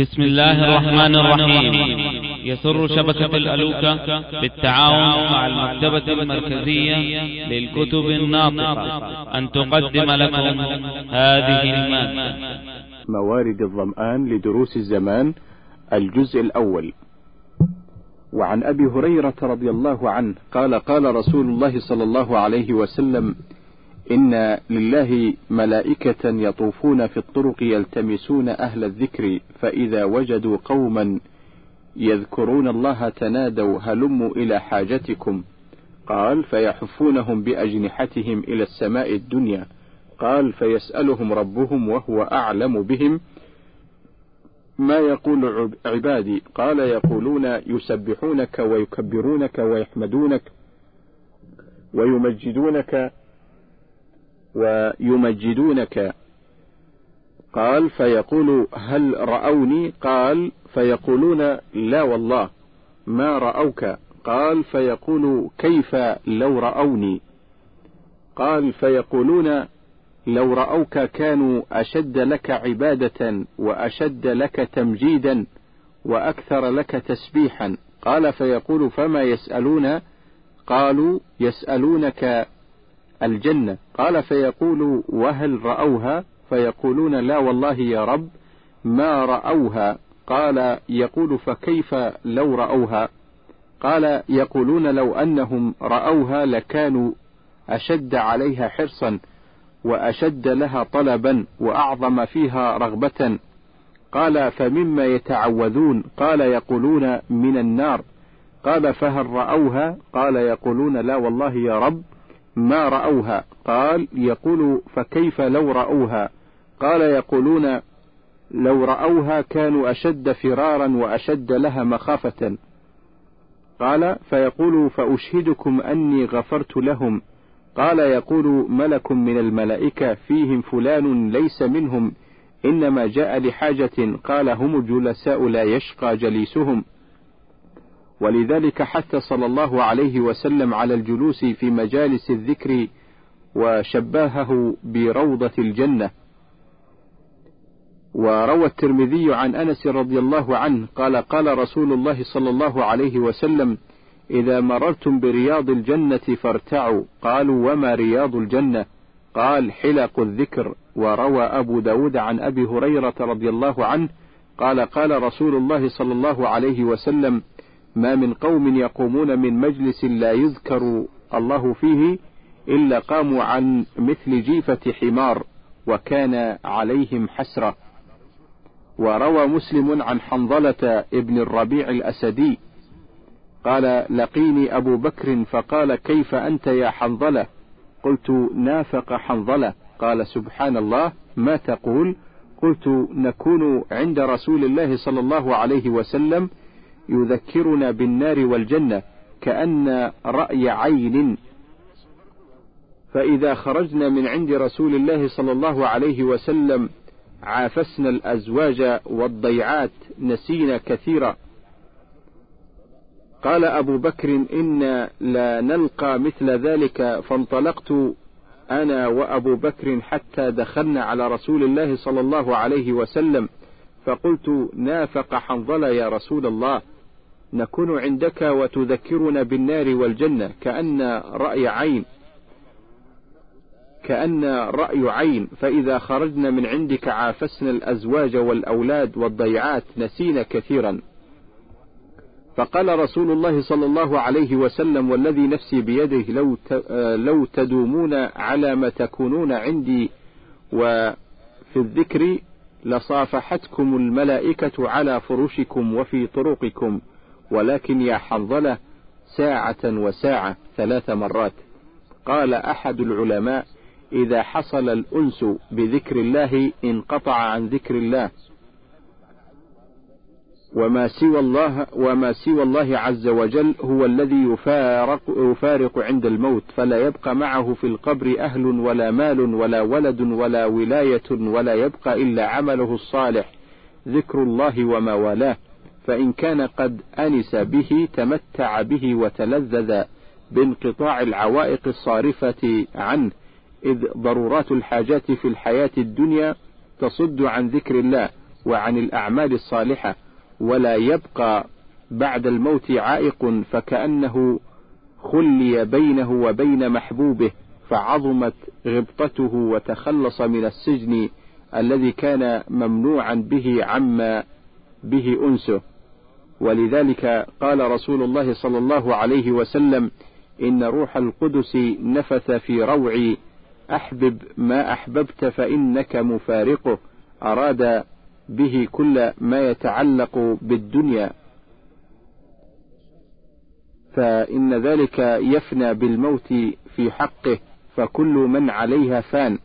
بسم الله الرحمن الرحيم. يسر شبكة الألوكة بالتعاون مع المكتبة المركزية للكتب الناطقة. أن تقدم لكم هذه المادة. موارد الظمآن لدروس الزمان الجزء الأول. وعن أبي هريرة رضي الله عنه قال قال رسول الله صلى الله عليه وسلم إن لله ملائكة يطوفون في الطرق يلتمسون أهل الذكر فإذا وجدوا قوما يذكرون الله تنادوا هلموا إلى حاجتكم قال فيحفونهم بأجنحتهم إلى السماء الدنيا قال فيسألهم ربهم وهو أعلم بهم ما يقول عبادي قال يقولون يسبحونك ويكبرونك ويحمدونك ويمجدونك ويمجدونك. قال فيقول هل رأوني؟ قال فيقولون لا والله. ما رأوك؟ قال فيقول كيف لو رأوني؟ قال فيقولون لو رأوك كانوا أشد لك عبادة وأشد لك تمجيدا وأكثر لك تسبيحا. قال فيقول فما يسألون؟ قالوا يسألونك الجنة. قال فيقول وهل رأوها؟ فيقولون لا والله يا رب ما رأوها؟ قال يقول فكيف لو رأوها؟ قال يقولون لو أنهم رأوها لكانوا أشد عليها حرصا وأشد لها طلبا وأعظم فيها رغبة. قال فمما يتعوذون؟ قال يقولون من النار. قال فهل رأوها؟ قال يقولون لا والله يا رب ما رأوها؟ قال يقول فكيف لو رأوها؟ قال يقولون لو رأوها كانوا أشد فرارا وأشد لها مخافة. قال فيقول فأشهدكم أني غفرت لهم. قال يقول ملك من الملائكة فيهم فلان ليس منهم إنما جاء لحاجة قال هم الجلساء لا يشقى جليسهم. ولذلك حث صلى الله عليه وسلم على الجلوس في مجالس الذكر وشبهه بروضة الجنة. وروى الترمذي عن أنس رضي الله عنه قال قال رسول الله صلى الله عليه وسلم إذا مررتم برياض الجنة فارتعوا. قالوا وما رياض الجنة؟ قال حلق الذكر. وروى أبو داود عن أبي هريرة رضي الله عنه قال قال رسول الله صلى الله عليه وسلم ما من قوم يقومون من مجلس لا يذكر الله فيه إلا قاموا عن مثل جيفة حمار وكان عليهم حسرة. وروى مسلم عن حنظلة ابن الربيع الأسدي قال لقيني أبو بكر فقال كيف أنت يا حنظلة؟ قلت نافق حنظلة. قال سبحان الله. ما تقول؟ قلت نكون عند رسول الله صلى الله عليه وسلم يذكرنا بالنار والجنة كأن رأي عين. فإذا خرجنا من عند رسول الله صلى الله عليه وسلم عافسنا الأزواج والضيعات نسينا كثيرا. قال أبو بكر إنا لا نلقى مثل ذلك فانطلقت أنا وأبو بكر حتى دخلنا على رسول الله صلى الله عليه وسلم فقلت نافق حنظلة يا رسول الله. نكون عندك وتذكرنا بالنار والجنة كأن رأي عين. كأن رأي عين. فإذا خرجنا من عندك عافسنا الأزواج والأولاد والضيعات نسينا كثيرا. فقال رسول الله صلى الله عليه وسلم والذي نفسي بيده لو لو تدومون على ما تكونون عندي وفي الذكر لصافحتكم الملائكة على فرشكم وفي طرقكم. ولكن يا حنظلة ساعة وساعة ثلاث مرات. قال أحد العلماء إذا حصل الأنس بذكر الله انقطع عن ذكر الله. وما سوى الله وما سوى الله عز وجل هو الذي يفارق يفارق عند الموت فلا يبقى معه في القبر أهل ولا مال ولا ولد ولا ولاية ولا يبقى إلا عمله الصالح. ذكر الله وما والاه. فإن كان قد أنس به تمتع به وتلذذ بانقطاع العوائق الصارفة عنه إذ ضرورات الحاجات في الحياة الدنيا تصد عن ذكر الله وعن الأعمال الصالحة ولا يبقى بعد الموت عائق فكأنه خلي بينه وبين محبوبه فعظمت غبطته وتخلص من السجن الذي كان ممنوعا به عما به أنسه. ولذلك قال رسول الله صلى الله عليه وسلم إن روح القدس نفث في روعي أحبب ما أحببت فإنك مفارقه أراد به كل ما يتعلق بالدنيا. فإن ذلك يفنى بالموت في حقه فكل من عليها فان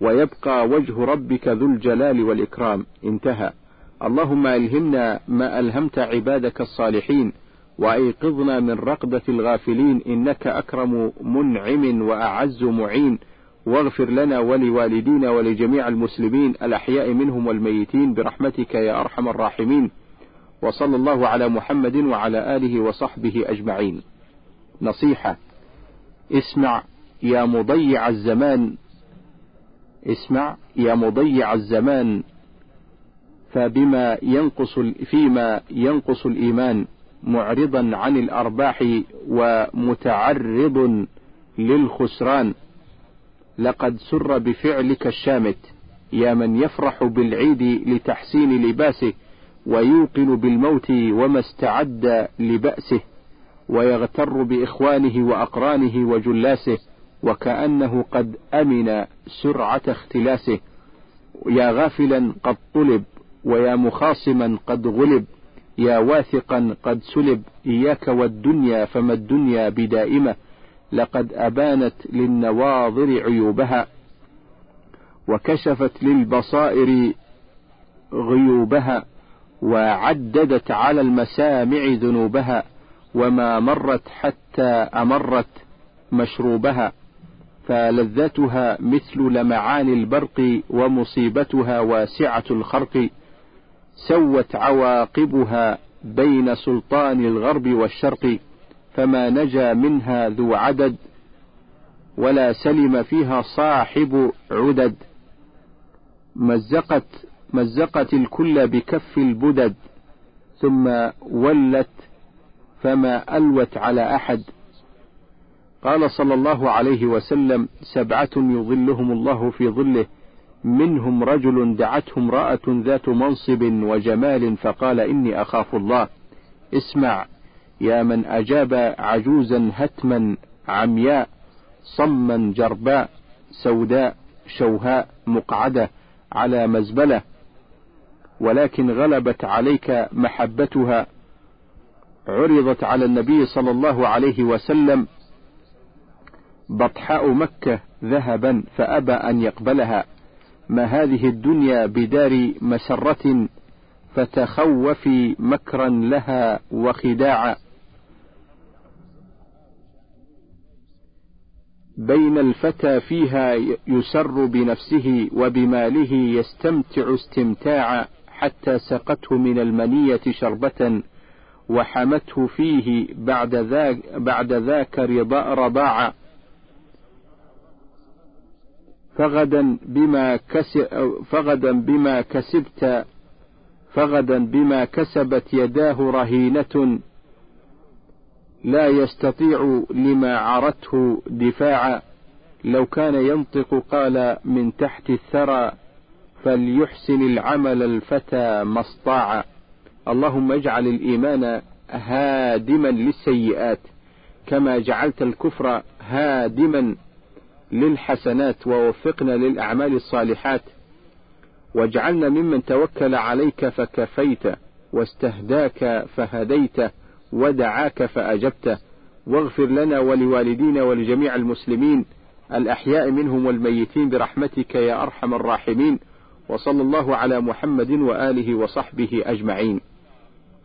ويبقى وجه ربك ذو الجلال والإكرام. انتهى. اللهم ألهمنا ما ألهمت عبادك الصالحين وأيقظنا من رقدة الغافلين إنك أكرم منعم وأعز معين. واغفر لنا ولوالدينا ولجميع المسلمين الأحياء منهم والميتين برحمتك يا أرحم الراحمين. وصلى الله على محمد وعلى آله وصحبه أجمعين. نصيحة اسمع يا مضيع الزمان. اسمع يا مضيع الزمان. فبما ينقص فيما ينقص الإيمان معرضا عن الأرباح ومتعرض للخسران لقد سر بفعلك الشامت. يا من يفرح بالعيد لتحسين لباسه ويوقن بالموت وما استعد لبأسه ويغتر بإخوانه وأقرانه وجلاسه وكأنه قد أمن سرعة اختلاسه. يا غافلا قد طلب ويا مخاصما قد غلب يا واثقا قد سلب إياك والدنيا فما الدنيا بدائمة لقد أبانت للنواظر عيوبها وكشفت للبصائر غيوبها وعددت على المسامع ذنوبها وما مرت حتى أمرت مشروبها فلذتها مثل لمعان البرق ومصيبتها واسعة الخرق. سوت عواقبها بين سلطان الغرب والشرق فما نجا منها ذو عدد ولا سلم فيها صاحب عدد. مزقت مزقت الكل بكف البدد ثم ولت فما ألوت على أحد. قال صلى الله عليه وسلم سبعة يظلهم الله في ظله منهم رجل دعته امرأة ذات منصب وجمال فقال إني أخاف الله. اسمع يا من أجاب عجوزا هتما عمياء صما جرباء سوداء شوهاء مقعدة على مزبلة ولكن غلبت عليك محبتها. عرضت على النبي صلى الله عليه وسلم بطحاء مكة ذهبا فأبى أن يقبلها. ما هذه الدنيا بدار مسرة فتخوفي مكرا لها وخداعا. بين الفتى فيها يسر بنفسه وبماله يستمتع استمتاعا حتى سقته من المنية شربة وحمته فيه بعد ذاك, بعد ذاك رضاعا. فغدا بما فغدا بما كسبت فغدا بما كسبت يداه رهينة لا يستطيع لما عرته دفاعا. لو كان ينطق قال من تحت الثرى فليحسن العمل الفتى ما اللهم اجعل الإيمان هادما للسيئات كما جعلت الكفر هادما للحسنات ووفقنا للأعمال الصالحات واجعلنا ممن توكل عليك فكفيت واستهداك فهديت ودعاك فأجبته واغفر لنا ولوالدينا ولجميع المسلمين الأحياء منهم والميتين برحمتك يا أرحم الراحمين وصلى الله على محمد وآله وصحبه أجمعين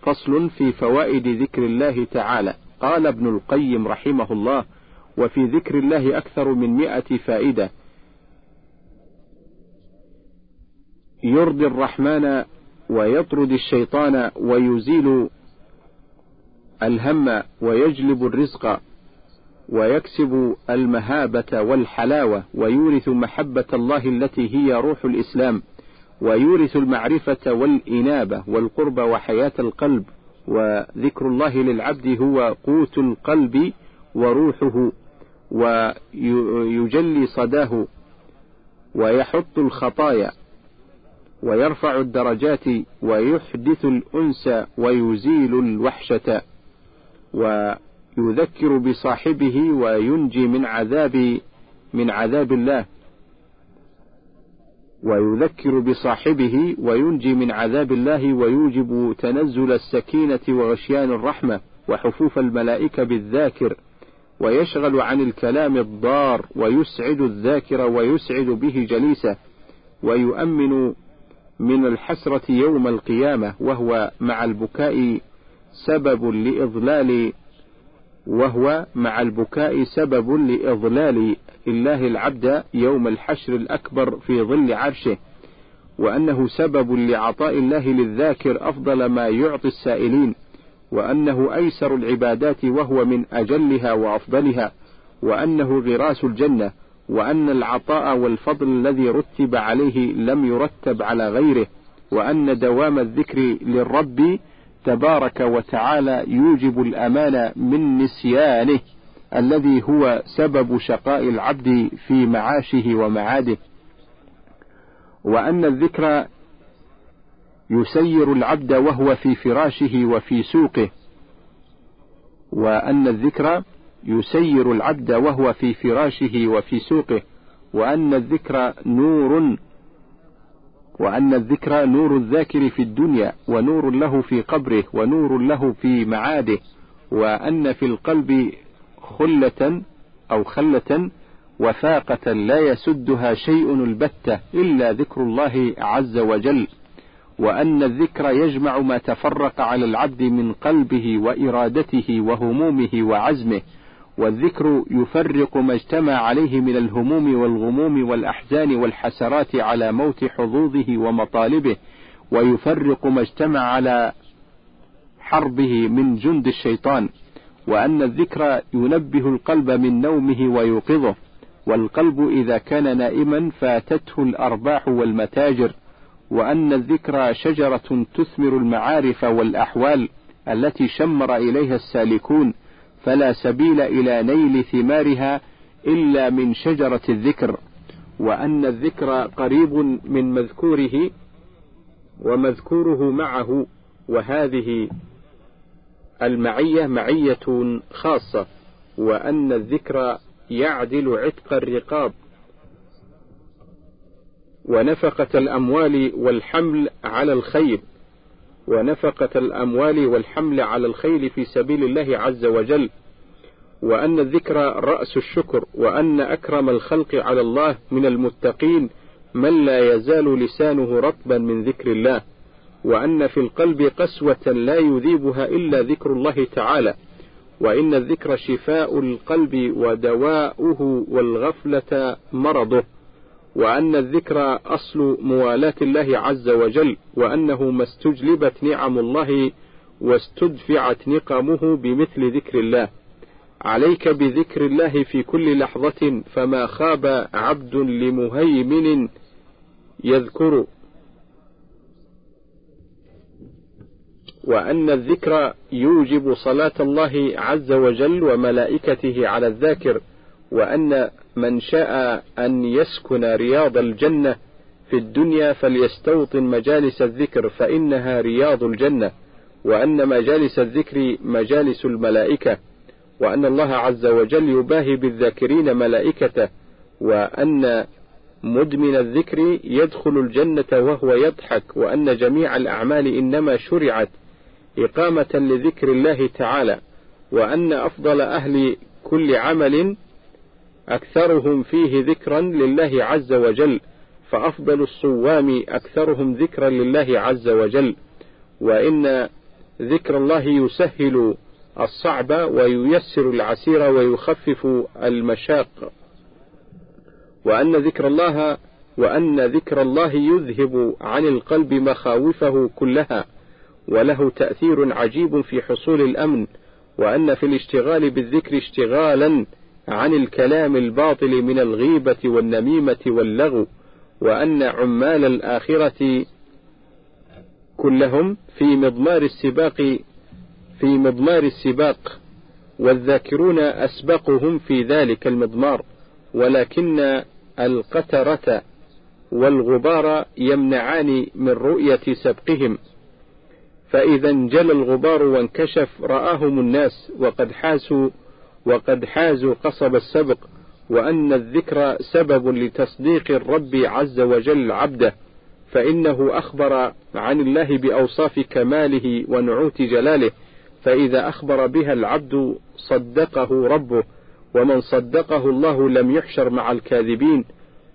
فصل في فوائد ذكر الله تعالى قال ابن القيم رحمه الله وفي ذكر الله أكثر من مئة فائدة. يرضي الرحمن ويطرد الشيطان ويزيل الهم ويجلب الرزق ويكسب المهابة والحلاوة ويورث محبة الله التي هي روح الإسلام ويورث المعرفة والإنابة والقرب وحياة القلب وذكر الله للعبد هو قوت القلب وروحه. ويجلي صداه ويحط الخطايا ويرفع الدرجات ويحدث الأنس ويزيل الوحشة ويذكر بصاحبه وينجي من عذاب من عذاب الله ويذكر بصاحبه وينجي من عذاب الله ويوجب تنزل السكينة وغشيان الرحمة وحفوف الملائكة بالذاكر ويشغل عن الكلام الضار ويسعد الذاكر ويسعد به جليسه ويؤمن من الحسرة يوم القيامة وهو مع البكاء سبب لإضلال وهو مع البكاء سبب لإضلال الله العبد يوم الحشر الأكبر في ظل عرشه وأنه سبب لعطاء الله للذاكر أفضل ما يعطي السائلين. وأنه أيسر العبادات وهو من أجلها وأفضلها وأنه غراس الجنة وأن العطاء والفضل الذي رتب عليه لم يرتب على غيره وأن دوام الذكر للرب تبارك وتعالى يوجب الأمان من نسيانه الذي هو سبب شقاء العبد في معاشه ومعاده. وأن الذكر يسير العبد وهو في فراشه وفي سوقه وأن الذكر يسير العبد وهو في فراشه وفي سوقه وأن الذكر نور وأن الذكر نور الذاكر في الدنيا ونور له في قبره ونور له في معاده وأن في القلب خلة أو خلة وفاقة لا يسدها شيء البتة إلا ذكر الله عز وجل. وأن الذكر يجمع ما تفرق على العبد من قلبه وإرادته وهمومه وعزمه والذكر يفرق ما اجتمع عليه من الهموم والغموم والأحزان والحسرات على موت حظوظه ومطالبه ويفرق ما اجتمع على حربه من جند الشيطان وأن الذكر ينبه القلب من نومه ويوقظه والقلب إذا كان نائما فاتته الأرباح والمتاجر. وأن الذكر شجرة تثمر المعارف والأحوال التي شمر إليها السالكون فلا سبيل إلى نيل ثمارها إلا من شجرة الذكر. وأن الذكر قريب من مذكوره ومذكوره معه وهذه المعية معية خاصة. وأن الذكر يعدل عتق الرقاب. ونفقة الأموال والحمل على الخير ونفقة الأموال والحمل على الخيل في سبيل الله عز وجل وأن الذكر رأس الشكر وأن أكرم الخلق على الله من المتقين من لا يزال لسانه رطبا من ذكر الله وأن في القلب قسوة لا يذيبها إلا ذكر الله تعالى وإن الذكر شفاء القلب ودواؤه والغفلة مرضه. وأن الذكر أصل موالاة الله عز وجل وأنه ما استجلبت نعم الله واستدفعت نقمه بمثل ذكر الله. عليك بذكر الله في كل لحظة فما خاب عبد لمهيمن يذكر. وأن الذكر يوجب صلاة الله عز وجل وملائكته على الذاكر. وأن من شاء أن يسكن رياض الجنة في الدنيا فليستوطن مجالس الذكر فإنها رياض الجنة. وأن مجالس الذكر مجالس الملائكة. وأن الله عز وجل يباهي بالذاكرين ملائكته. وأن مدمن الذكر يدخل الجنة وهو يضحك. وأن جميع الأعمال إنما شرعت إقامة لذكر الله تعالى. وأن أفضل أهل كل عمل أكثرهم فيه ذكرا لله عز وجل فأفضل الصوام أكثرهم ذكرا لله عز وجل. وإن ذكر الله يسهل الصعب وييسر العسير ويخفف المشاق. وأن ذكر الله وأن ذكر الله يذهب عن القلب مخاوفه كلها وله تأثير عجيب في حصول الأمن. وأن في الاشتغال بالذكر اشتغالا عن الكلام الباطل من الغيبة والنميمة واللغو وأن عمال الآخرة كلهم في مضمار السباق في مضمار السباق والذاكرون أسبقهم في ذلك المضمار ولكن القترة والغبار يمنعان من رؤية سبقهم. فإذا انجلى الغبار وانكشف رآهم الناس وقد حاسوا وقد حازوا قصب السبق وأن الذكر سبب لتصديق الرب عز وجل عبده فإنه أخبر عن الله بأوصاف كماله ونعوت جلاله فإذا أخبر بها العبد صدقه ربه ومن صدقه الله لم يحشر مع الكاذبين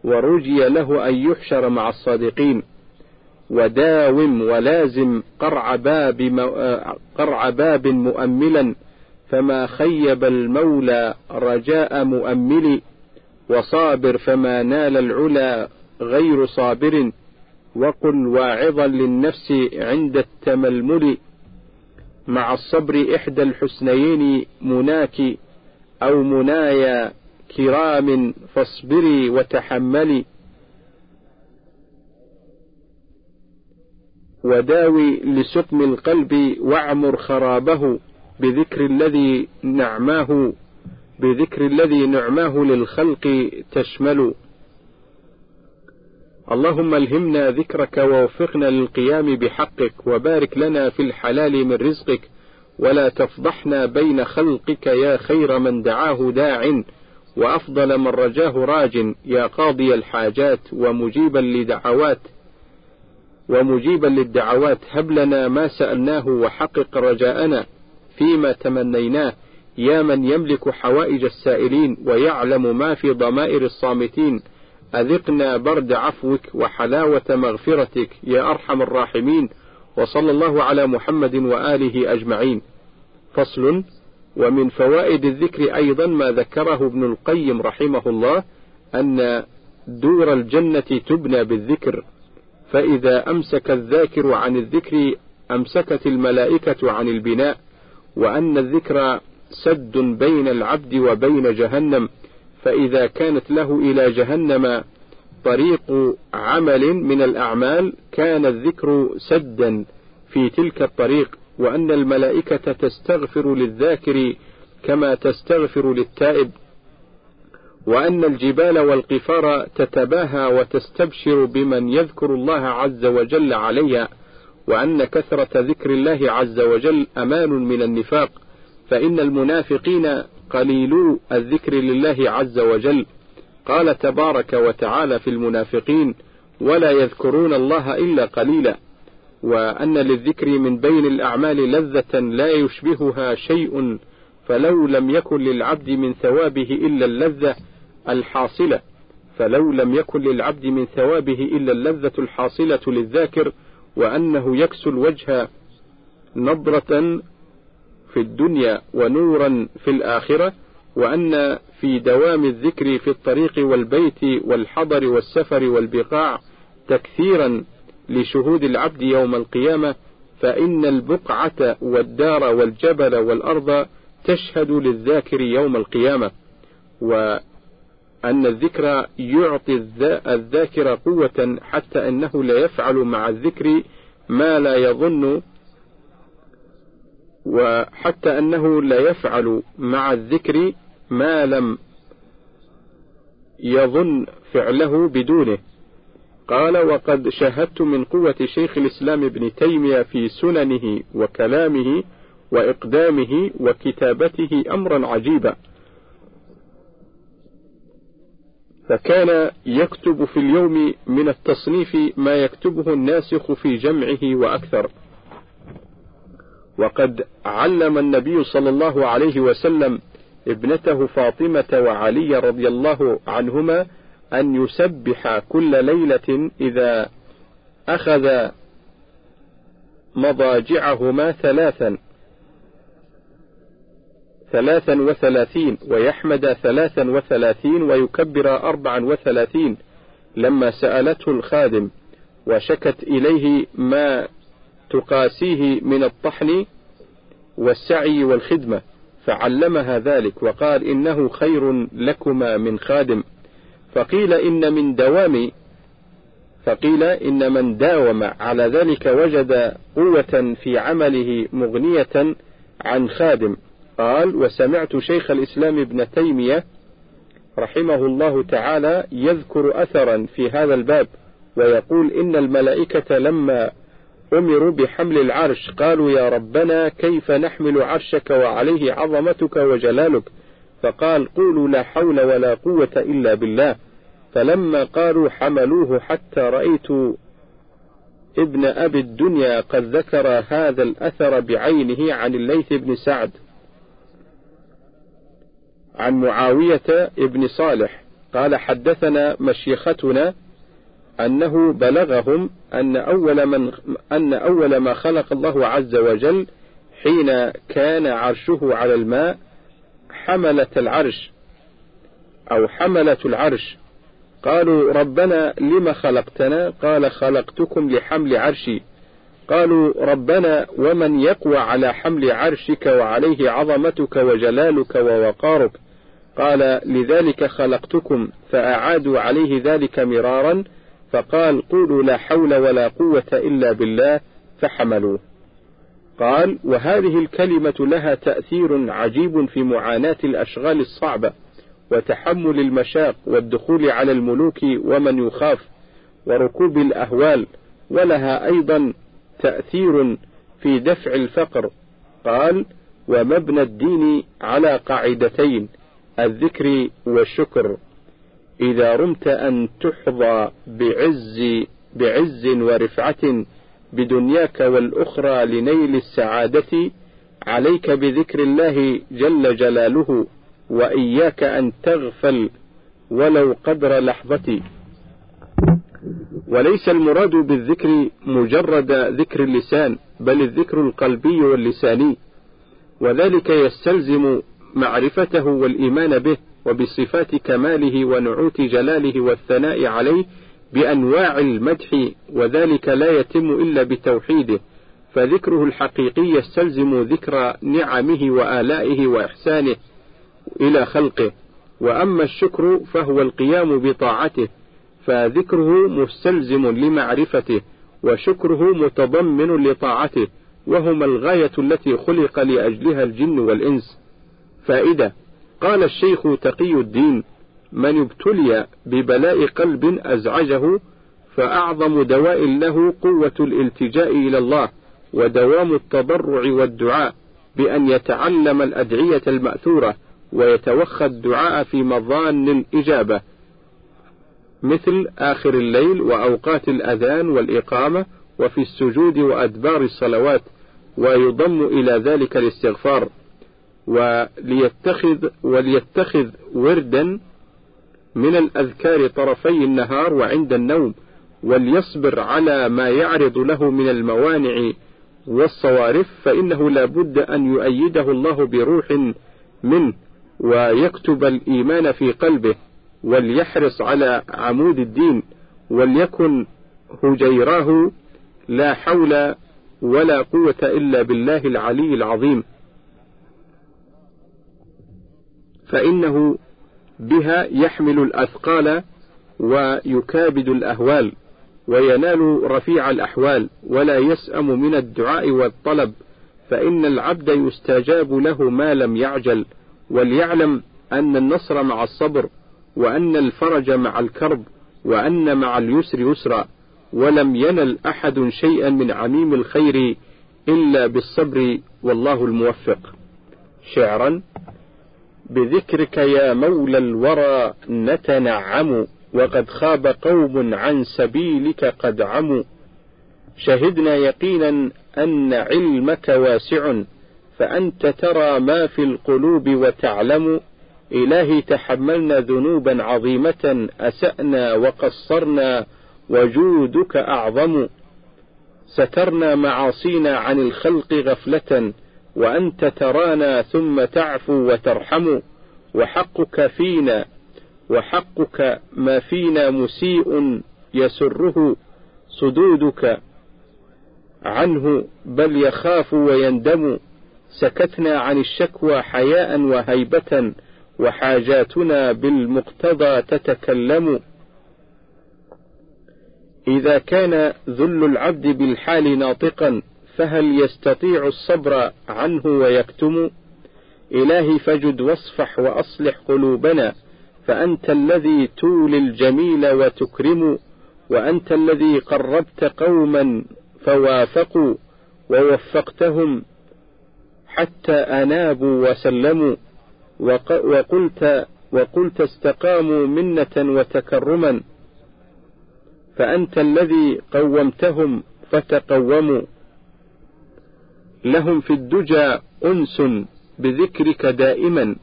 ورجي له أن يحشر مع الصادقين. وداوم ولازم قرع باب قرع باب مؤملا فما خيب المولى رجاء مؤمل وصابر فما نال العلا غير صابر وقل واعظا للنفس عند التململ. مع الصبر إحدى الحسنيين مناك أو منايا كرام فاصبري وتحملي وداوي لسقم القلب واعمر خرابه. بذكر الذي نعماه بذكر الذي نعماه للخلق تشمل. اللهم الهمنا ذكرك ووفقنا للقيام بحقك وبارك لنا في الحلال من رزقك. ولا تفضحنا بين خلقك يا خير من دعاه داع وأفضل من رجاه راج. يا قاضي الحاجات ومجيبا لدعوات. ومجيبا للدعوات هب لنا ما سألناه وحقق رجاءنا. فيما تمنيناه يا من يملك حوائج السائلين ويعلم ما في ضمائر الصامتين أذقنا برد عفوك وحلاوة مغفرتك يا أرحم الراحمين وصلى الله على محمد وآله أجمعين. فصل ومن فوائد الذكر أيضا ما ذكره ابن القيم رحمه الله أن دور الجنة تبنى بالذكر فإذا أمسك الذاكر عن الذكر أمسكت الملائكة عن البناء. وأن الذكر سد بين العبد وبين جهنم فإذا كانت له إلى جهنم طريق عمل من الأعمال كان الذكر سدا في تلك الطريق وأن الملائكة تستغفر للذاكر كما تستغفر للتائب وأن الجبال والقفار تتباهى وتستبشر بمن يذكر الله عز وجل عليها. وأن كثرة ذكر الله عز وجل أمان من النفاق فإن المنافقين قليلو الذكر لله عز وجل. قال تبارك وتعالى في المنافقين ولا يذكرون الله إلا قليلا. وأن للذكر من بين الأعمال لذة لا يشبهها شيء فلو لم يكن للعبد من ثوابه إلا اللذة الحاصلة. فلو لم يكن للعبد من ثوابه إلا اللذة الحاصلة للذاكر وأنه يكسو الوجه نضرة في الدنيا ونورا في الآخرة وأن في دوام الذكر في الطريق والبيت والحضر والسفر والبقاع تكثيرا لشهود العبد يوم القيامة فإن البقعة والدار والجبل والأرض تشهد للذاكر يوم القيامة. وأن الذكر يعطي الذاكر قوة حتى أنه لا يفعل مع الذكر ما لا يظن وحتى أنه لا يفعل مع الذكر ما لم يظن فعله بدونه. قال وقد شاهدت من قوة شيخ الإسلام ابن تيمية في سننه وكلامه وإقدامه وكتابته أمرا عجيبا. فكان يكتب في اليوم من التصنيف ما يكتبه الناسخ في جمعه وأكثر. وقد علم النبي صلى الله عليه وسلم ابنته فاطمة وعلي رضي الله عنهما أن يسبح كل ليلة إذا أخذ مضاجعهما ثلاثا. ثلاثا وثلاثين ويحمد ثلاثا وثلاثين ويكبر أربعا وثلاثين. لما سألته الخادم وشكت إليه ما تقاسيه من الطحن والسعي والخدمة فعلمها ذلك وقال إنه خير لكما من خادم. فقيل إن من دوام فقيل إن من داوم على ذلك وجد قوة في عمله مغنية عن خادم. قال وسمعت شيخ الإسلام ابن تيمية رحمه الله تعالى يذكر أثرا في هذا الباب ويقول إن الملائكة لما أمروا بحمل العرش قالوا يا ربنا كيف نحمل عرشك وعليه عظمتك وجلالك؟ فقال قولوا لا حول ولا قوة إلا بالله. فلما قالوا حملوه حتى رأيت ابن أبي الدنيا قد ذكر هذا الأثر بعينه عن الليث بن سعد. عن معاوية ابن صالح قال حدثنا مشيختنا أنه بلغهم أن أول من أن أول ما خلق الله عز وجل حين كان عرشه على الماء حملة العرش أو حملة العرش. قالوا ربنا لم خلقتنا؟ قال خلقتكم لحمل عرشي. قالوا ربنا ومن يقوى على حمل عرشك وعليه عظمتك وجلالك ووقارك؟ قال لذلك خلقتكم فأعادوا عليه ذلك مرارا فقال قولوا لا حول ولا قوة إلا بالله فحملوه قال وهذه الكلمة لها تأثير عجيب في معاناة الأشغال الصعبة وتحمل المشاق والدخول على الملوك ومن يخاف وركوب الأهوال ولها أيضا تأثير في دفع الفقر. قال ومبنى الدين على قاعدتين الذكر والشكر. إذا رمت أن تحظى بعز بعز ورفعة بدنياك والأخرى لنيل السعادة عليك بذكر الله جل جلاله وإياك أن تغفل ولو قدر لحظة وليس المراد بالذكر مجرد ذكر اللسان بل الذكر القلبي واللساني. وذلك يستلزم معرفته والإيمان به وبصفات كماله ونعوت جلاله والثناء عليه بأنواع المدح وذلك لا يتم إلا بتوحيده. فذكره الحقيقي يستلزم ذكر نعمه وآلائه وإحسانه إلى خلقه. وأما الشكر فهو القيام بطاعته فذكره مستلزم لمعرفته وشكره متضمن لطاعته وهما الغاية التي خلق لأجلها الجن والإنس. فائدة قال الشيخ تقي الدين من ابتلي ببلاء قلب أزعجه فأعظم دواء له قوة الالتجاء إلى الله ودوام التضرع والدعاء بأن يتعلم الأدعية المأثورة ويتوخى الدعاء في مظان الإجابة. مثل آخر الليل وأوقات الأذان والإقامة وفي السجود وأدبار الصلوات ويضم إلى ذلك الاستغفار. وليتخذ وليتخذ وردا من الأذكار طرفي النهار وعند النوم وليصبر على ما يعرض له من الموانع والصوارف فإنه لا بد أن يؤيده الله بروح منه ويكتب الإيمان في قلبه وليحرص على عمود الدين وليكن هجيراه لا حول ولا قوة إلا بالله العلي العظيم. فإنه بها يحمل الأثقال ويكابد الأهوال وينال رفيع الأحوال ولا يسأم من الدعاء والطلب فإن العبد يستجاب له ما لم يعجل وليعلم أن النصر مع الصبر وأن الفرج مع الكرب وأن مع اليسر يسرا ولم ينل أحد شيئا من عميم الخير إلا بالصبر والله الموفق. شعرا بذكرك يا مولى الورى نتنعم وقد خاب قوم عن سبيلك قد عموا شهدنا يقينا أن علمك واسع فأنت ترى ما في القلوب وتعلم. إلهي تحملنا ذنوبا عظيمة أسأنا وقصرنا وجودك أعظم. سترنا معاصينا عن الخلق غفلة. وأنت ترانا ثم تعفو وترحم وحقك فينا وحقك ما فينا مسيء يسره صدودك عنه بل يخاف ويندم. سكتنا عن الشكوى حياء وهيبة وحاجاتنا بالمقتضى تتكلم. إذا كان ذل العبد بالحال ناطقا فهل يستطيع الصبر عنه ويكتم؟ إلهي فجد واصفح وأصلح قلوبنا فأنت الذي تولي الجميل وتكرم وأنت الذي قربت قوما فوافقوا ووفقتهم حتى أنابوا وسلموا وقلت وقلت استقاموا منة وتكرما فأنت الذي قومتهم فتقوموا. لهم في الدجى أنس بذكرك دائما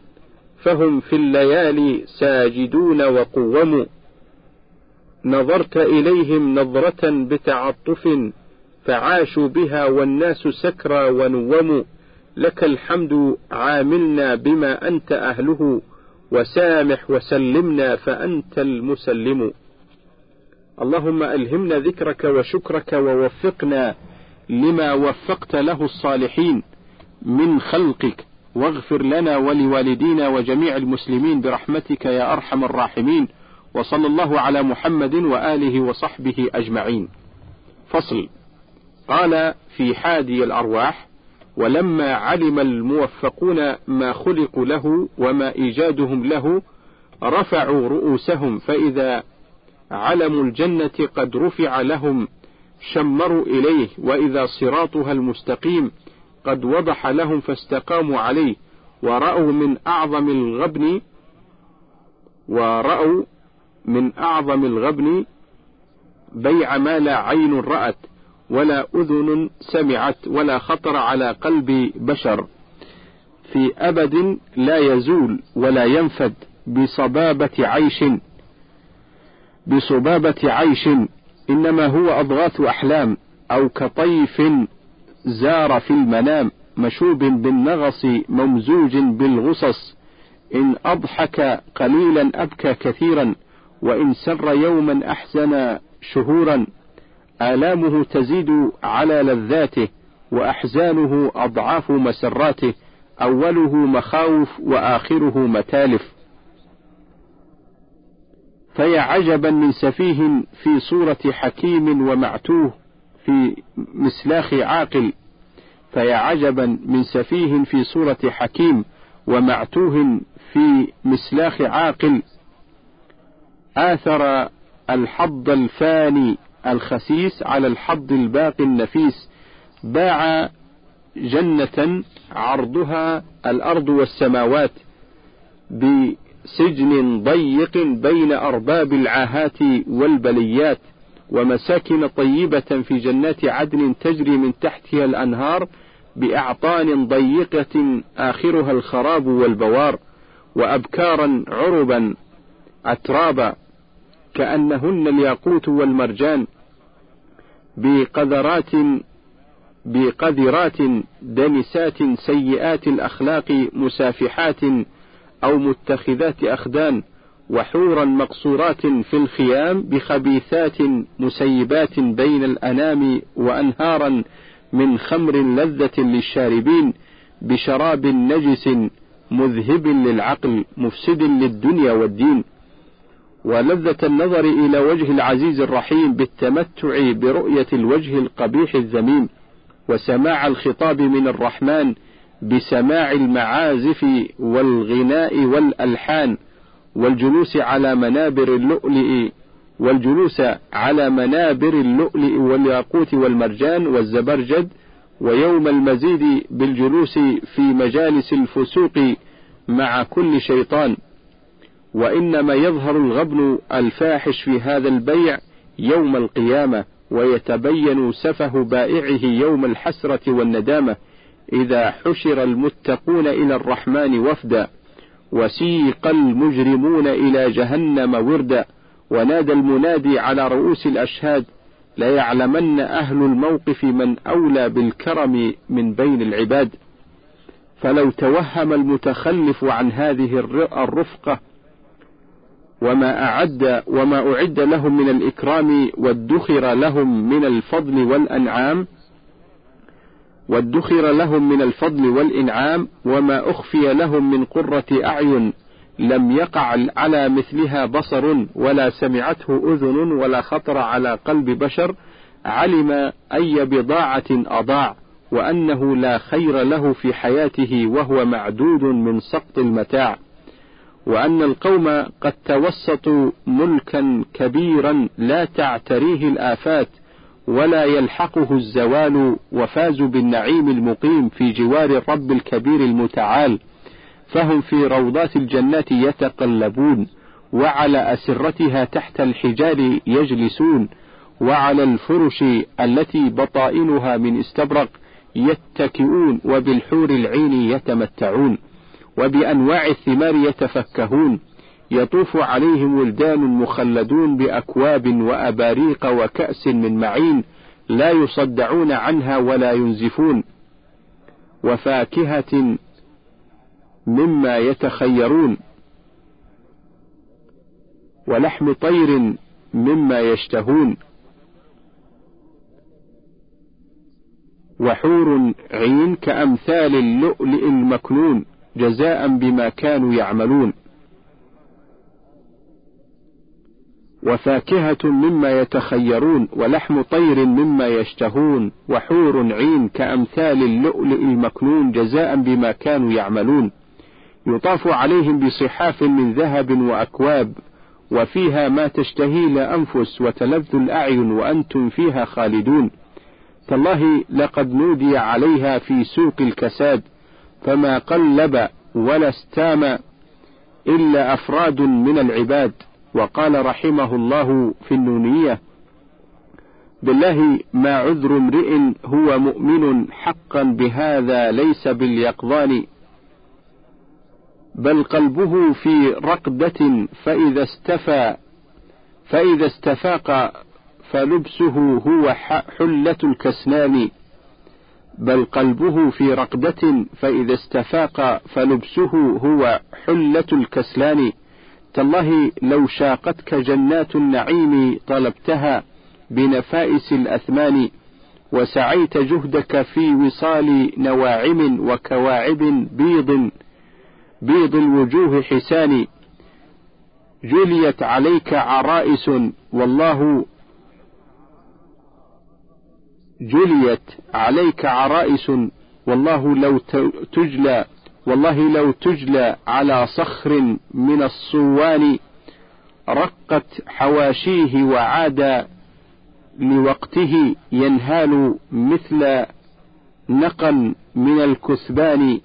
فهم في الليالي ساجدون وقوموا. نظرت إليهم نظرة بتعطف فعاشوا بها والناس سكرى ونوموا. لك الحمد عاملنا بما أنت أهله وسامح وسلمنا فأنت المسلم. اللهم ألهمنا ذكرك وشكرك ووفقنا لما وفقت له الصالحين من خلقك واغفر لنا ولوالدينا وجميع المسلمين برحمتك يا أرحم الراحمين وصلى الله على محمد وآله وصحبه أجمعين. فصل. قال في حادي الأرواح ولما علم الموفقون ما خلقوا له وما إيجادهم له رفعوا رؤوسهم فإذا علم الجنة قد رفع لهم شمروا إليه وإذا صراطها المستقيم قد وضح لهم فاستقاموا عليه ورأوا من أعظم الغبن ورأوا من أعظم الغبن بيع ما لا عين رأت ولا أذن سمعت ولا خطر على قلب بشر. في أبد لا يزول ولا ينفد بصبابة عيش بصبابة عيش إنما هو أضغاث أحلام أو كطيف زار في المنام مشوب بالنغص ممزوج بالغصص. إن أضحك قليلا أبكى كثيرا وإن سر يوما أحزن شهورا. آلامه تزيد على لذاته وأحزانه أضعاف مسراته. أوله مخاوف وآخره متالف. فيا عجبا من سفيه في صورة حكيم ومعتوه في مسلاخ عاقل. فيا عجبا من سفيه في صورة حكيم ومعتوه في مسلاخ عاقل. آثر الحظ الفاني الخسيس على الحظ الباقي النفيس. باع جنة عرضها الأرض والسماوات بسجن ضيق بين أرباب العاهات والبليات ومساكن طيبة في جنات عدن تجري من تحتها الأنهار بأعطان ضيقة آخرها الخراب والبوار وأبكارا عربا أترابا كأنهن الياقوت والمرجان بقذرات بقذرات دنسات سيئات الأخلاق مسافحات أو متخذات أخدان وحورا مقصورات في الخيام بخبيثات مسيبات بين الأنام وأنهارا من خمر لذة للشاربين بشراب نجس مذهب للعقل مفسد للدنيا والدين. ولذة النظر إلى وجه العزيز الرحيم بالتمتع برؤية الوجه القبيح الذميم وسماع الخطاب من الرحمن بسماع المعازف والغناء والألحان والجلوس على منابر اللؤلؤ والجلوس على منابر اللؤلؤ والياقوت والمرجان والزبرجد ويوم المزيد بالجلوس في مجالس الفسوق مع كل شيطان. وإنما يظهر الغبن الفاحش في هذا البيع يوم القيامة ويتبين سفه بائعه يوم الحسرة والندامة. إذا حشر المتقون إلى الرحمن وفدا وسيق المجرمون إلى جهنم وردا ونادى المنادي على رؤوس الأشهاد ليعلمن أهل الموقف من أولى بالكرم من بين العباد. فلو توهم المتخلف عن هذه الرفقة وما أعد وما أعد لهم من الإكرام وادخر لهم من الفضل والأنعام وادخر لهم من الفضل والإنعام وما أخفي لهم من قرة أعين لم يقع على مثلها بصر ولا سمعته أذن ولا خطر على قلب بشر علم أي بضاعة أضاع وأنه لا خير له في حياته وهو معدود من سقط المتاع وأن القوم قد توسطوا ملكا كبيرا لا تعتريه الآفات ولا يلحقه الزوال وفازوا بالنعيم المقيم في جوار الرب الكبير المتعال. فهم في روضات الجنات يتقلبون وعلى أسرتها تحت الحجار يجلسون وعلى الفرش التي بطائنها من استبرق يتكئون وبالحور العين يتمتعون وبأنواع الثمار يتفكهون. يطوف عليهم ولدان مخلدون بأكواب وأباريق وكأس من معين لا يصدعون عنها ولا ينزفون. وفاكهة مما يتخيرون. ولحم طير مما يشتهون. وحور عين كأمثال اللؤلؤ المكنون جزاء بما كانوا يعملون. وفاكهة مما يتخيرون ولحم طير مما يشتهون وحور عين كأمثال اللؤلؤ المكنون جزاء بما كانوا يعملون. يطاف عليهم بصحاف من ذهب وأكواب وفيها ما تشتهي الأنفس وتلذ الأعين وأنتم فيها خالدون. تالله لقد نودي عليها في سوق الكساد فما قلب ولا استام إلا أفراد من العباد. وقال رحمه الله في النونية بالله ما عذر امرئ هو مؤمن حقا بهذا ليس باليقظان بل قلبه في رقدة فإذا استفى فإذا استفاق فلبسه هو حلة الكسنان بل قلبه في رقدة فإذا استفاق فلبسه هو حلة الكسلان تالله لو شاقتك جنات النعيم طلبتها بنفائس الأثمان وسعيت جهدك في وصال نواعم وكواعب بيض بيض الوجوه حسان. جليت عليك عرائس والله جليت عليك عرائس والله لو تجلى والله لو تجلى على صخر من الصوان رقت حواشيه وعاد لوقته ينهال مثل نقا من الكثبان.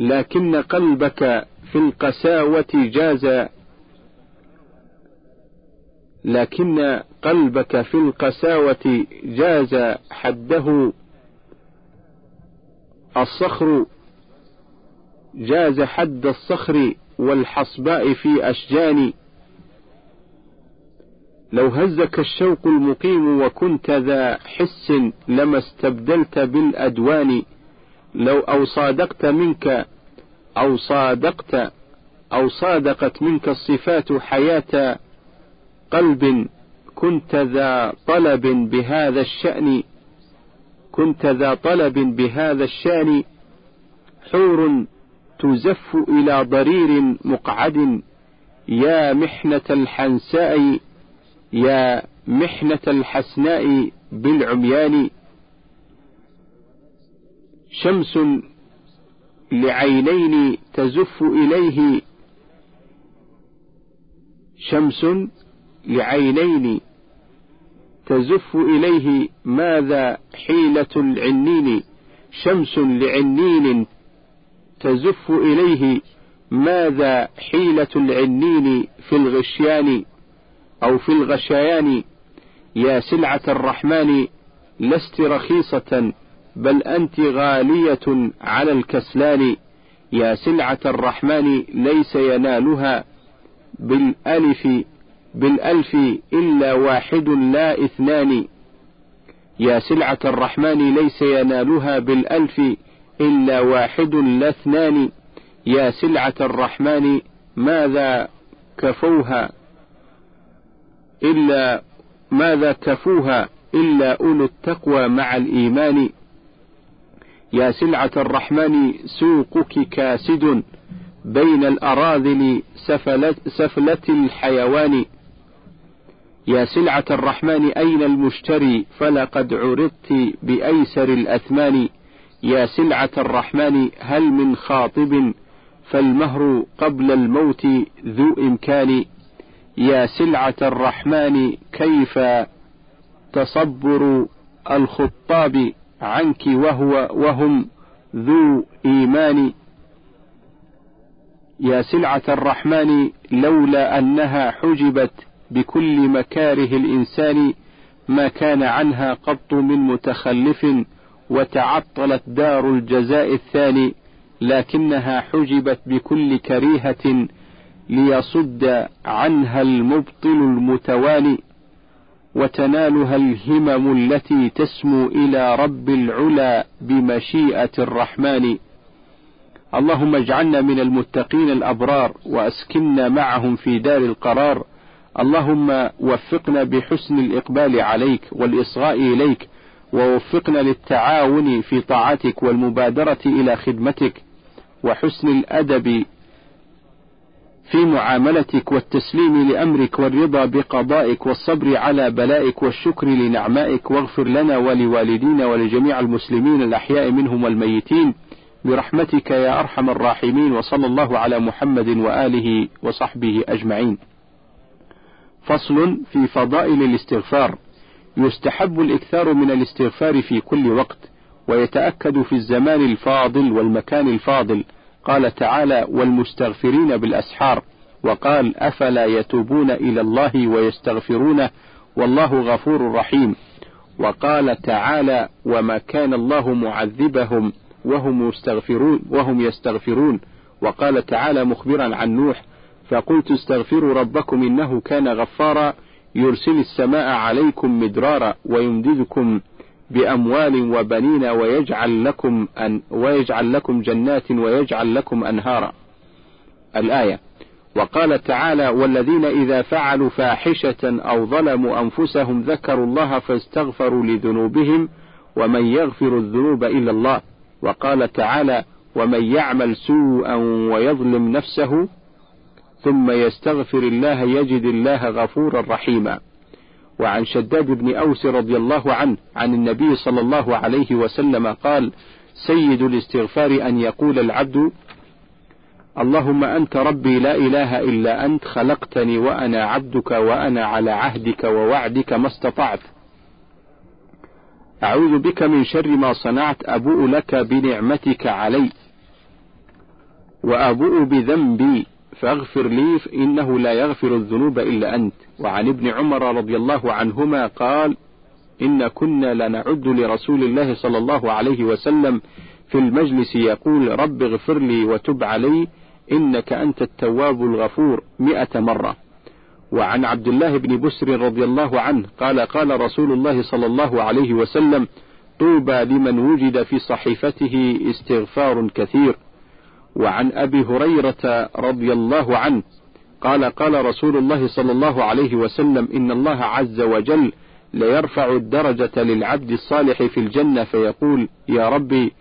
لكن قلبك في القساوة جاز. لكن قلبك في القساوة جاز حده الصخر جاز حد الصخر والحصباء في أشجان. لو هزك الشوق المقيم وكنت ذا حس لما استبدلت بالأدوان. لو أو صادقت منك أو صادقت أو صادقت منك الصفات حياة قلب كنت ذا طلب بهذا الشأن. كنت ذا طلب بهذا الشأن حور تزف إلى ضرير مقعد. يا محنة الحنساء يا محنة الحسناء بالعميان. شمس لعينين تزف إليه. شمس لعينين تزف إليه ماذا حيلة العنين شمس لعنين تزف إليه ماذا حيلة العنين في الغشيان أو في الغشيان. يا سلعة الرحمن لست رخيصة بل أنت غالية على الكسلان. يا سلعة الرحمن ليس ينالها بالألف بالألف إلا واحد لا اثنان. يا سلعة الرحمن ليس ينالها بالألف إلا واحد لا اثنان. يا سلعة الرحمن ماذا كفوها إلا ماذا كفوها إلا أولو التقوى مع الإيمان. يا سلعة الرحمن سوقك كاسد بين الأراذل سفلة, سفلة الحيوان. يا سلعة الرحمن أين المشتري؟ فلقد عرضت بأيسر الأثمان. يا سلعة الرحمن هل من خاطب؟ فالمهر قبل الموت ذو إمكان. يا سلعة الرحمن كيف تصبر الخطاب عنك وهو وهم ذو إيمان؟ يا سلعة الرحمن لولا أنها حجبت بكل مكاره الإنسان ما كان عنها قط من متخلف وتعطلت دار الجزاء الثاني لكنها حجبت بكل كريهة ليصد عنها المبطل المتوالي وتنالها الهمم التي تسمو إلى رب العلا بمشيئة الرحمن. اللهم اجعلنا من المتقين الأبرار وأسكننا معهم في دار القرار اللهم وفقنا بحسن الإقبال عليك والإصغاء إليك ووفقنا للتعاون في طاعتك والمبادرة إلى خدمتك وحسن الأدب في معاملتك والتسليم لأمرك والرضا بقضائك والصبر على بلائك والشكر لنعمائك واغفر لنا ولوالدينا ولجميع المسلمين الأحياء منهم والميتين برحمتك يا أرحم الراحمين وصلى الله على محمد وآله وصحبه أجمعين. فصل في فضائل الاستغفار. يستحب الإكثار من الاستغفار في كل وقت ويتأكد في الزمان الفاضل والمكان الفاضل. قال تعالى والمستغفرين بالأسحار وقال أفلا يتوبون إلى الله ويستغفرونه؟ والله غفور رحيم وقال تعالى وما كان الله معذبهم وهم يستغفرون وهم يستغفرون وقال تعالى مخبرا عن نوح فقلت استغفروا ربكم إنه كان غفارا يرسل السماء عليكم مدرارا ويمددكم بأموال وبنين ويجعل لكم أن ويجعل لكم جنات ويجعل لكم أنهارا. الآية وقال تعالى والذين إذا فعلوا فاحشة أو ظلموا أنفسهم ذكروا الله فاستغفروا لذنوبهم ومن يغفر الذنوب إلا الله وقال تعالى ومن يعمل سوءا ويظلم نفسه ثم يستغفر الله يجد الله غفورا رحيما. وعن شداد بن أوس رضي الله عنه عن النبي صلى الله عليه وسلم قال سيد الاستغفار أن يقول العبد اللهم أنت ربي لا إله إلا أنت خلقتني وأنا عبدك وأنا على عهدك ووعدك ما استطعت. أعوذ بك من شر ما صنعت أبوء لك بنعمتك علي وأبوء بذنبي فاغفر لي فإنه لا يغفر الذنوب إلا أنت. وعن ابن عمر رضي الله عنهما قال إن كنا لنعد لرسول الله صلى الله عليه وسلم في المجلس يقول رب اغفر لي وتب علي إنك أنت التواب الغفور مئة مرة. وعن عبد الله بن بسر رضي الله عنه قال قال رسول الله صلى الله عليه وسلم طوبى لمن وجد في صحيفته استغفار كثير. وعن أبي هريرة رضي الله عنه قال قال رسول الله صلى الله عليه وسلم إن الله عز وجل ليرفع الدرجة للعبد الصالح في الجنة فيقول يا ربي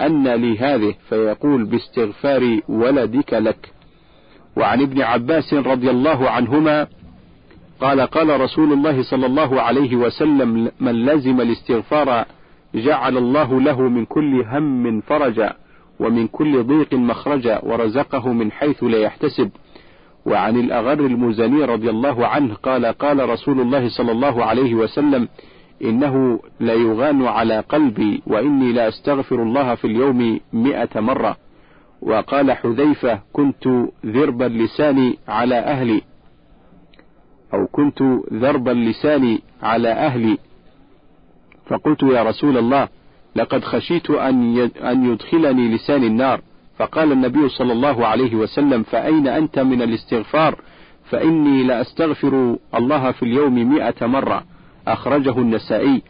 أن لي هذه فيقول باستغفار ولدك لك. وعن ابن عباس رضي الله عنهما قال قال رسول الله صلى الله عليه وسلم من لزم الاستغفار جعل الله له من كل هم فرجا. ومن كل ضيق مخرجا ورزقه من حيث لا يحتسب. وعن الأغر المزني رضي الله عنه قال قال رسول الله صلى الله عليه وسلم إنه ليغان على قلبي وإني لا أستغفر الله في اليوم مئة مرة. وقال حذيفة كنت ذرب اللسان على أهلي. أو كنت ذرب اللسان على أهلي. فقلت يا رسول الله لقد خشيت أن يدخلني لسان النار. فقال النبي صلى الله عليه وسلم فأين أنت من الاستغفار؟ فإني لأستغفر الله في اليوم مئة مرة. أخرجه النسائي.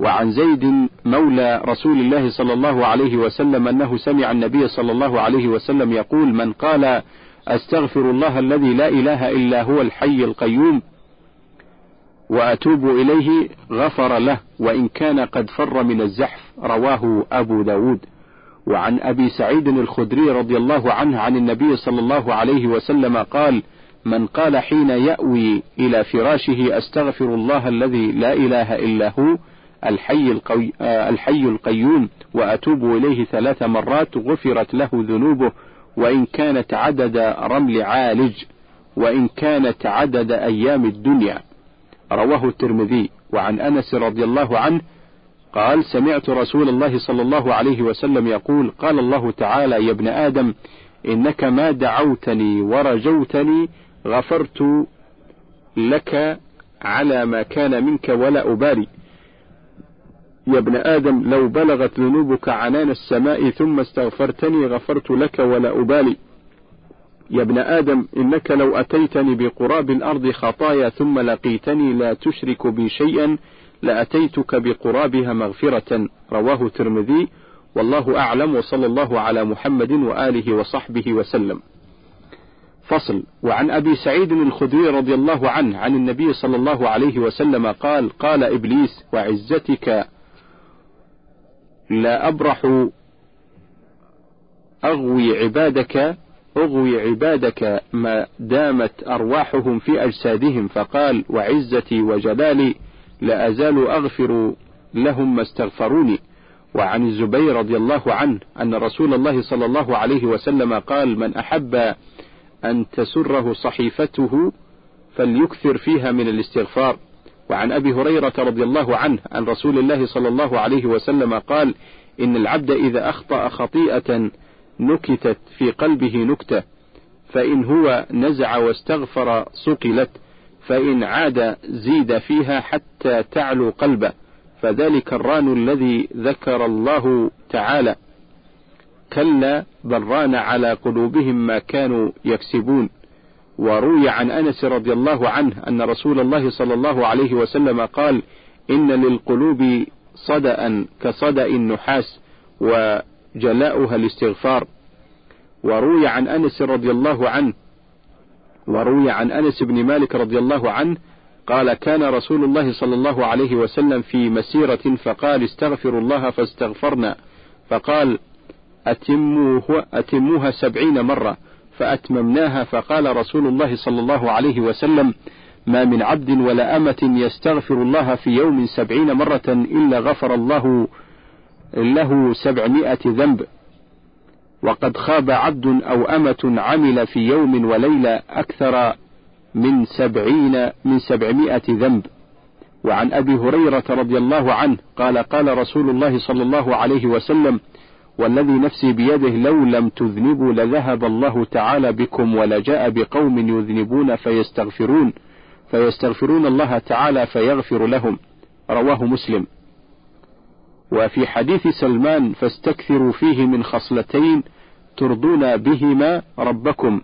وعن زيد مولى رسول الله صلى الله عليه وسلم أنه سمع النبي صلى الله عليه وسلم يقول من قال أستغفر الله الذي لا إله إلا هو الحي القيوم وأتوب إليه غفر له وإن كان قد فر من الزحف رواه أبو داود. وعن أبي سعيد الخدري رضي الله عنه عن النبي صلى الله عليه وسلم قال من قال حين يأوي إلى فراشه أستغفر الله الذي لا إله إلا هو الحي, القوي الحي القيوم وأتوب إليه ثلاث مرات غفرت له ذنوبه وإن كانت عدد رمل عالج وإن كانت عدد أيام الدنيا. رواه الترمذي وعن أنس رضي الله عنه قال سمعت رسول الله صلى الله عليه وسلم يقول قال الله تعالى يا ابن آدم إنك ما دعوتني ورجوتني غفرت لك على ما كان منك ولا أبالي. يا ابن آدم لو بلغت ذنوبك عنان السماء ثم استغفرتني غفرت لك ولا أبالي. يا ابن آدم إنك لو أتيتني بقراب الأرض خطايا ثم لقيتني لا تشرك بي شيئا لأتيتك بقرابها مغفرة. رواه الترمذي. والله أعلم وصلى الله على محمد وآله وصحبه وسلم. فصل. وعن أبي سعيد الخدري رضي الله عنه عن النبي صلى الله عليه وسلم قال قال إبليس وعزتك لا أبرح أغوي عبادك أغوي عبادك ما دامت أرواحهم في أجسادهم فقال وعزتي وجلالي لا أزال أغفر لهم ما استغفروني. وعن الزبير رضي الله عنه أن رسول الله صلى الله عليه وسلم قال من أحب أن تسره صحيفته فليكثر فيها من الاستغفار. وعن أبي هريرة رضي الله عنه عن رسول الله صلى الله عليه وسلم قال إن العبد إذا أخطأ خطيئة نكتت في قلبه نكتة فإن هو نزع واستغفر صقلت فإن عاد زيد فيها حتى تعلو قلبه فذلك الران الذي ذكر الله تعالى. كلا بل ران على قلوبهم ما كانوا يكسبون. وروي عن أنس رضي الله عنه أن رسول الله صلى الله عليه وسلم قال إن للقلوب صدأ كصدأ النحاس وجلاؤها الاستغفار. وروي عن أنس رضي الله عنه وروي عن أنس بن مالك رضي الله عنه قال كان رسول الله صلى الله عليه وسلم في مسيرة فقال استغفروا الله فاستغفرنا فقال أتموه أتموها سبعين مرة فأتممناها فقال رسول الله صلى الله عليه وسلم ما من عبد ولا أمة يستغفر الله في يوم سبعين مرة إلا غفر الله له سبعمائة ذنب. وقد خاب عبد أو أمة عمل في يوم وليلة أكثر من سبعين من سبعمائة ذنب. وعن أبي هريرة رضي الله عنه قال قال رسول الله صلى الله عليه وسلم والذي نفسي بيده لو لم تذنبوا لذهب الله تعالى بكم ولجاء بقوم يذنبون فيستغفرون فيستغفرون الله تعالى فيغفر لهم. رواه مسلم. وفي حديث سلمان فاستكثروا فيه من خصلتين ترضون بهما ربكم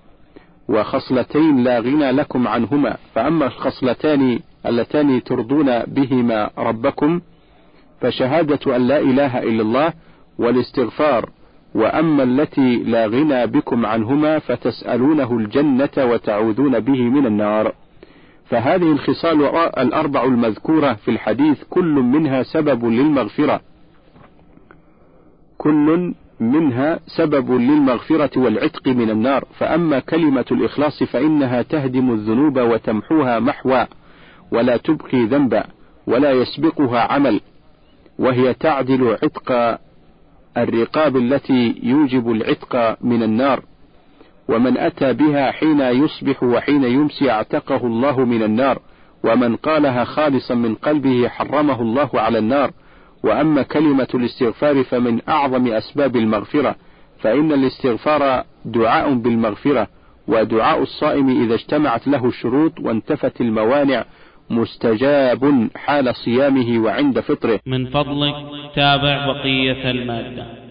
وخصلتين لا غنى لكم عنهما فأما الخصلتان اللتان ترضون بهما ربكم فشهادة أن لا إله إلا الله والاستغفار وأما التي لا غنى بكم عنهما فتسألونه الجنة وتعوذون به من النار. فهذه الخصال الأربع المذكورة في الحديث كل منها سبب للمغفرة. كل منها سبب للمغفرة والعتق من النار. فأما كلمة الإخلاص فإنها تهدم الذنوب وتمحوها محوا ولا تبقي ذنبا ولا يسبقها عمل وهي تعدل عتق الرقاب التي يوجب العتق من النار. ومن أتى بها حين يصبح وحين يمسي اعتقه الله من النار ومن قالها خالصا من قلبه حرمه الله على النار. وأما كلمة الاستغفار فمن أعظم أسباب المغفرة فإن الاستغفار دعاء بالمغفرة ودعاء الصائم إذا اجتمعت له الشروط وانتفت الموانع مستجاب حال صيامه وعند فطره. من فضلك تابع بقية المادة.